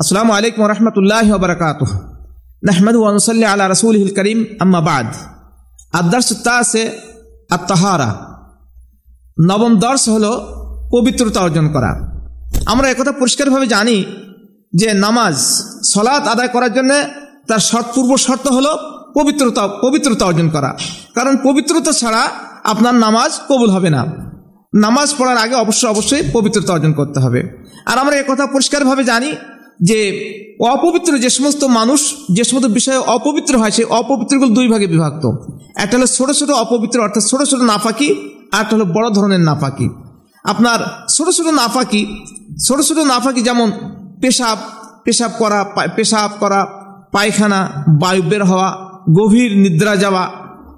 আসসালামু আলাইকুম রহমতুল্লাহ বরকাত নহমদ ওনসল্লি আলা রসুল করিম আম্মাবাদ আদর্শ তাসে আত্মাহারা নবম দর্শ হল পবিত্রতা অর্জন করা। আমরা একথা পরিষ্কারভাবে জানি যে নামাজ, সলাৎ আদায় করার জন্য তার শর্ত, পূর্ব শর্ত হলো পবিত্রতা পবিত্রতা অর্জন করা। কারণ পবিত্রতা ছাড়া আপনার নামাজ কবুল হবে না। নামাজ পড়ার আগে অবশ্যই অবশ্যই পবিত্রতা অর্জন করতে হবে। আর আমরা একথা পরিষ্কারভাবে জানি যে অপবিত্র যে সমস্ত মানুষ, যে সমস্ত বিষয়ে অপবিত্র হয়, সেই অপবিত্রগুলো দুই ভাগে বিভক্ত। একটা হলো ছোটো ছোটো অপবিত্র, অর্থাৎ ছোটো ছোটো নাফাকি, আর একটা হলো বড় ধরনের নাফাকি। আপনার ছোটো ছোটো নাফাকি, ছোটো ছোটো নাফাকি যেমন পেশাব পেশাব করা পেশাব করা, পায়খানা, বায়ু বের হওয়া, গভীর নিদ্রা যাওয়া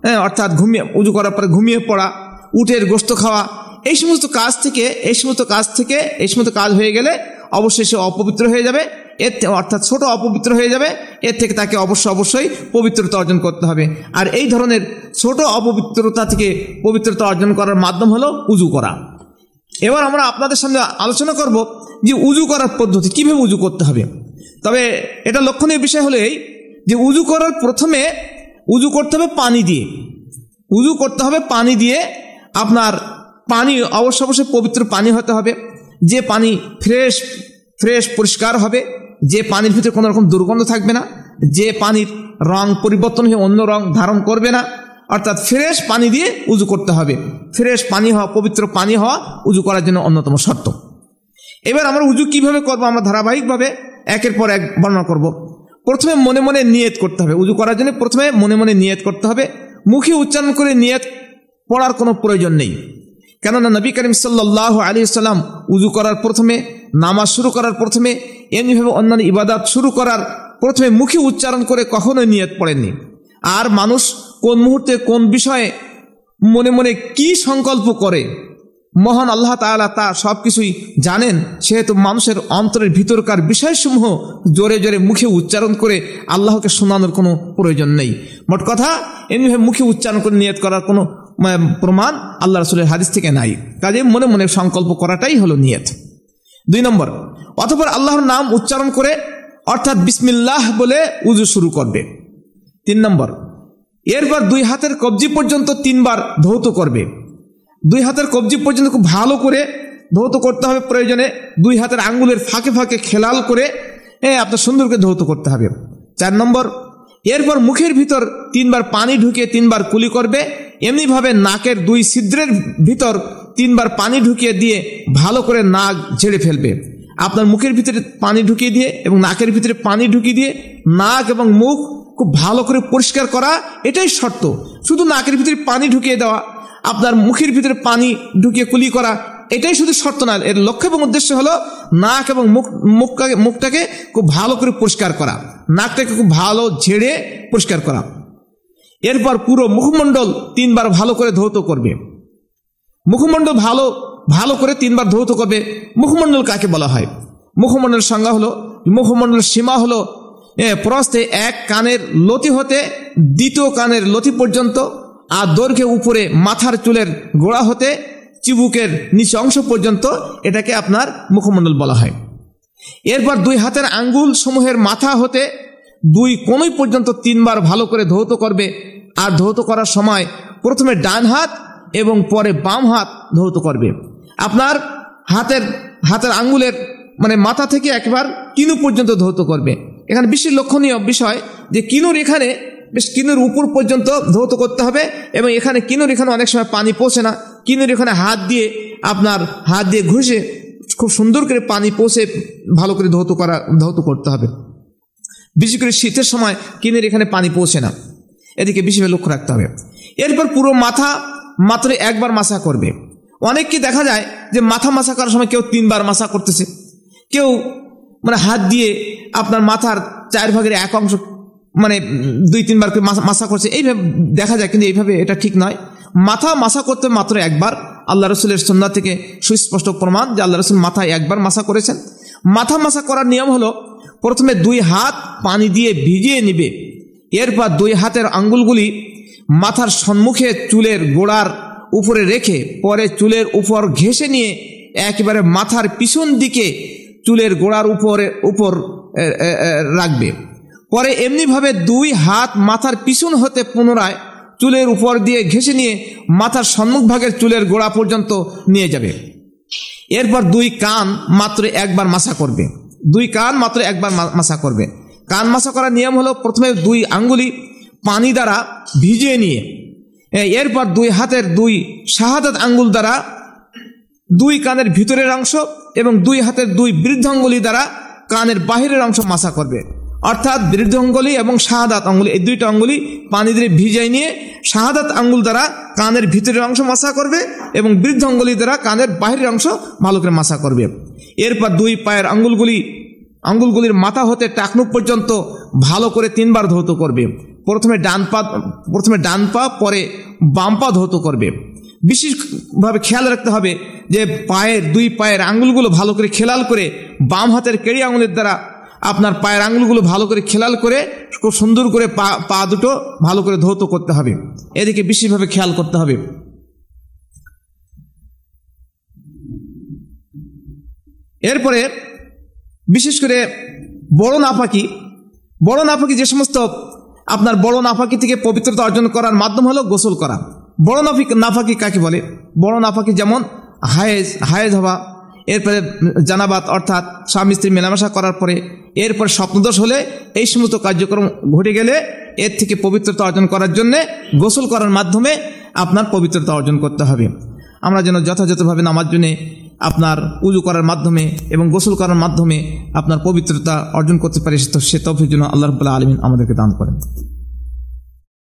হ্যাঁ অর্থাৎ ঘুমিয়ে, উজু করার পরে ঘুমিয়ে পড়া, উটের গোস্ত খাওয়া, এই সমস্ত কাজ থেকে, এই সমস্ত কাজ থেকে, এই সমস্ত কাজ হয়ে গেলে অবশ্যই সে অপবিত্র হয়ে যাবে। এর অর্থাৎ ছোট অপবিত্র হয়ে যাবে। এর থেকে তাকে অবশ্যই অবশ্যই পবিত্রতা অর্জন করতে হবে। আর এই ধরনের ছোট অপবিত্রতা থেকে পবিত্রতা অর্জন করার মাধ্যম হলো উজু করা। এবার আমরা আপনাদের সামনে আলোচনা করব যে উজু করার পদ্ধতি কীভাবে উজু করতে হবে। তবে এটা লক্ষণীয় বিষয় হলো এই যে উজু করার প্রথমে উজু করতে হবে পানি দিয়ে। উজু করতে হবে পানি দিয়ে আপনার পানি অবশ্য অবশ্যই পবিত্র পানি হতে হবে। যে পানি ফ্রেশ ফ্রেশ, পরিষ্কার হবে। যে পানির ভিতরে কোনো রকম দুর্গন্ধ থাকবে না, যে পানির রং পরিবর্তন হয়ে অন্য রং ধারণ করবে না, অর্থাৎ ফ্রেশ পানি দিয়ে উজু করতে হবে। ফ্রেশ পানি হওয়া, পবিত্র পানি হওয়া উজু করার জন্য অন্যতম শর্ত। এবার আমরা উজু কীভাবে করব? আমরা ধারাবাহিকভাবে একের পর এক বর্ণনা করব। প্রথমে মনে মনে নিয়ত করতে হবে। উজু করার জন্য প্রথমে মনে মনে নিয়ত করতে হবে। মুখে উচ্চারণ করে নিয়ত পড়ার কোনো প্রয়োজন নেই। কেননা নবী করিম সাল্লাহ আলী সাল্লাম উজু করার প্রথমে নামাজ শুরু করার প্রথমে এমনিভাবে অন্যান্য ইবাদাত শুরু করার প্রথমে মুখে উচ্চারণ করে কখনোই নিয়ত পড়েননি। আর মানুষ কোন মুহূর্তে কোন বিষয়ে মনে মনে কি সংকল্প করে, মহান আল্লাহ তালা তা সব কিছুই জানেন, সেহেতু মানুষের অন্তরের ভিতরকার বিষয়সমূহ জোরে জোরে মুখে উচ্চারণ করে আল্লাহকে শোনানোর কোনো প্রয়োজন নেই। মোট কথা, এমনিভাবে মুখে উচ্চারণ করে নিয়ত করার কোনো প্রমাণ আল্লাহ রসুলের হাদিস থেকে নাই। কাজে মনে মনে সংকল্প করাটাই হলো নিয়ত। দুই নম্বর অথবা আল্লাহর নাম উচ্চারণ করে অর্থাৎ বিসমিল্লাহ বলে উজু শুরু করবে। তিন নম্বর, এরপর দুই হাতের কবজি পর্যন্ত তিনবার ধৌত করবে। দুই হাতের কবজি পর্যন্ত খুব ভালো করে ধৌত করতে হবে, প্রয়োজনে দুই হাতের আঙ্গুলের ফাঁকে ফাঁকে খেলাল করে আপনার সুন্দরকে ধৌত করতে হবে। চার নম্বর, এরপর মুখের ভিতর তিনবার পানি ঢুকিয়ে তিনবার কুলি করবে, এমনিভাবে নাকের দুই ছিদ্রের ভিতর তিনবার পানি ঢুকিয়ে দিয়ে ভালো করে নাক ঝেড়ে ফেলবে। আপনার মুখের ভিতরে পানি ঢুকিয়ে দিয়ে এবং নাকের ভিতরে পানি ঢুকিয়ে দিয়ে নাক এবং মুখ খুব ভালো করে পরিষ্কার করা এটাই শর্ত। শুধু নাকের ভিতরে পানি ঢুকিয়ে দেওয়া, আপনার মুখের ভিতরে পানি ঢুকিয়ে কুলি করা, এটাই শুধু শর্ত না। এর লক্ষ্য এবং উদ্দেশ্য হলো নাক এবং মুখ, মুখটাকে মুখটাকে খুব ভালো করে পরিষ্কার করা। নাকটাকে খুব ভালো ঝেড়ে পরিষ্কার করা। এরপর পুরো মুখমণ্ডল তিনবার ভালো করে ধৌত করবে। মুখমণ্ডল ভালো ভালো করে তিনবার ধৌত করবে। মুখমণ্ডল কাকে বলা হয়? মুখমণ্ডলের সংজ্ঞা হলো মুখমণ্ডলের সীমা হলো প্রস্তে এক কানের লতি হতে দ্বিতীয় কানের লতি পর্যন্ত, আর দৈর্ঘ্যে উপরে মাথার চুলের গোড়া হতে চিবুকের নিচে অংশ পর্যন্ত এটাকে আপনার মুখমণ্ডল বলা হয়। এরপর দুই হাতের আঙ্গুল সমূহের মাথা হতে দুই কোনই পর্যন্ত তিনবার ভালো করে ধৌত করবে। আর ধৌত করার সময় প্রথমে ডান হাত এবং পরে বাম হাত ধৌত করবে। আপনার হাতের হাতের আঙ্গুলের মানে মাথা থেকে একবার কিনু পর্যন্ত ধৌত করবে। এখানে বেশি লক্ষণীয় বিষয় যে কিনুর এখানে বেশ কিনুর উপর পর্যন্ত ধৌত করতে হবে এবং এখানে কিনুর এখানে অনেক সময় পানি পৌঁছে না। কিনুর এখানে হাত দিয়ে আপনার হাত দিয়ে ঘষে খুব সুন্দর করে পানি পৌঁছে ভালো করে ধৌত করা, ধৌত করতে হবে। বিশেষ করে শীতের সময় কিনের এখানে পানি পৌঁছে না। এদিকে বিশেষভাবে লক্ষ্য রাখতে হবে। এরপর পুরো মাথা মাত্র একবার মাসা করবে। অনেককে দেখা যায় যে মাথা মাসা করার সময় কেউ তিনবার মাসা করতেছে। কেউ মানে হাত দিয়ে আপনার মাথার চার ভাগের এক অংশ মানে দুই, তিনবার করে মাসা করছে। এইভাবে দেখা যায় কিন্তু এইভাবে এটা ঠিক নয়। মাথা মাসা করতে মাত্র একবার। আল্লাহ রসুলের সন্ধ্যা থেকে সুস্পষ্ট প্রমাণ যে আল্লাহ রসুল মাথায় একবার মাসা করেছেন। মাথা মাসা করার নিয়ম হলো প্রথমে দুই হাত পানি দিয়ে ভিজিয়ে নিবে। এরপর দুই হাতের আঙ্গুলগুলি মাথার সম্মুখে চুলের গোড়ার উপরে রেখে পরে চুলের উপর ঘেসে নিয়ে একেবারে মাথার পিছন দিকে চুলের গোড়ার উপরে, উপর রাখবে। পরে এমনিভাবে দুই হাত মাথার পিছন হতে পুনরায় চুলের উপর দিয়ে ঘেঁষে নিয়ে মাথার সম্মুখভাগের চুলের গোড়া পর্যন্ত নিয়ে যাবে। এরপর দুই কান মাত্র একবার মাসা করবে। দুই কান মাত্র একবার মাসা করবে। কান মাসা করার নিয়ম হলো প্রথমে দুই আঙ্গুলি পানি দ্বারা ভিজিয়ে নিয়ে এরপর দুই হাতের দুই শাহাদাত আঙ্গুল দ্বারা দুই কানের ভিতরের অংশ এবং দুই হাতের দুই বৃদ্ধাঙ্গুলি দ্বারা কানের বাহিরের অংশ মাসা করবে। অর্থাৎ বৃদ্ধ অঙ্গুলি এবং শাহাদাত আঙ্গুলি, এই দুইটা আঙ্গুলি পানি দিয়ে ভিজাই নিয়ে শাহাদাত আঙ্গুল দ্বারা কানের ভিতরের অংশ মাসা করবে এবং বৃদ্ধ অঙ্গুলি দ্বারা কানের বাহিরের অংশ ভালো করে মাসা করবে। এরপর দুই পায়ের আঙ্গুলগুলি, আঙ্গুলগুলির মাথা হতে টাকনুক পর্যন্ত ভালো করে তিনবার ধৌত করবে। প্রথমে ডান পা, প্রথমে ডান পা, পরে বাম পা ধৌত করবে। বিশেষভাবে খেয়াল রাখতে হবে যে পায়ের দুই পায়ের আঙ্গুলগুলো ভালো করে খেলাল করে বাম হাতের কেড়ি আঙুলের দ্বারা আপনার পায়ের আঙ্গুলগুলো ভালো করে খেলাল করে, খুব সুন্দর করে পা পা দুটো ভালো করে ধৌত করতে হবে। এদিকে বিশেষভাবে খেয়াল করতে হবে। এরপরে বিশেষ করে বড় নাফাকি বড় নাফাকি যে সমস্ত আপনার বড় নাফাকি থেকে পবিত্রতা অর্জন করার মাধ্যম হলো গোসল করা। বড় নাফিক নাফাকি কাকে বলে? বড় নাফাকি যেমন হায়েজ হায়েজ হওয়া, এরপরে জানাবাত অর্থাৎ স্বামী স্ত্রী মেলামেশা করার পরে, এরপর স্বপ্নদোষ হলে এই সমস্ত কার্যক্রম ঘটে গেলে এর থেকে পবিত্রতা অর্জন করার জন্যে গোসল করার মাধ্যমে আপনার পবিত্রতা অর্জন করতে হবে। আমরা যেন যথাযথভাবে নামার জন্যে আপনার উজু করার মাধ্যমে এবং গোসল করার মাধ্যমে আপনার পবিত্রতা অর্জন করতে পারে, সে তফির জন্য আল্লাহ রবুল্লাহ আলমিন আমাদেরকে দান করেন।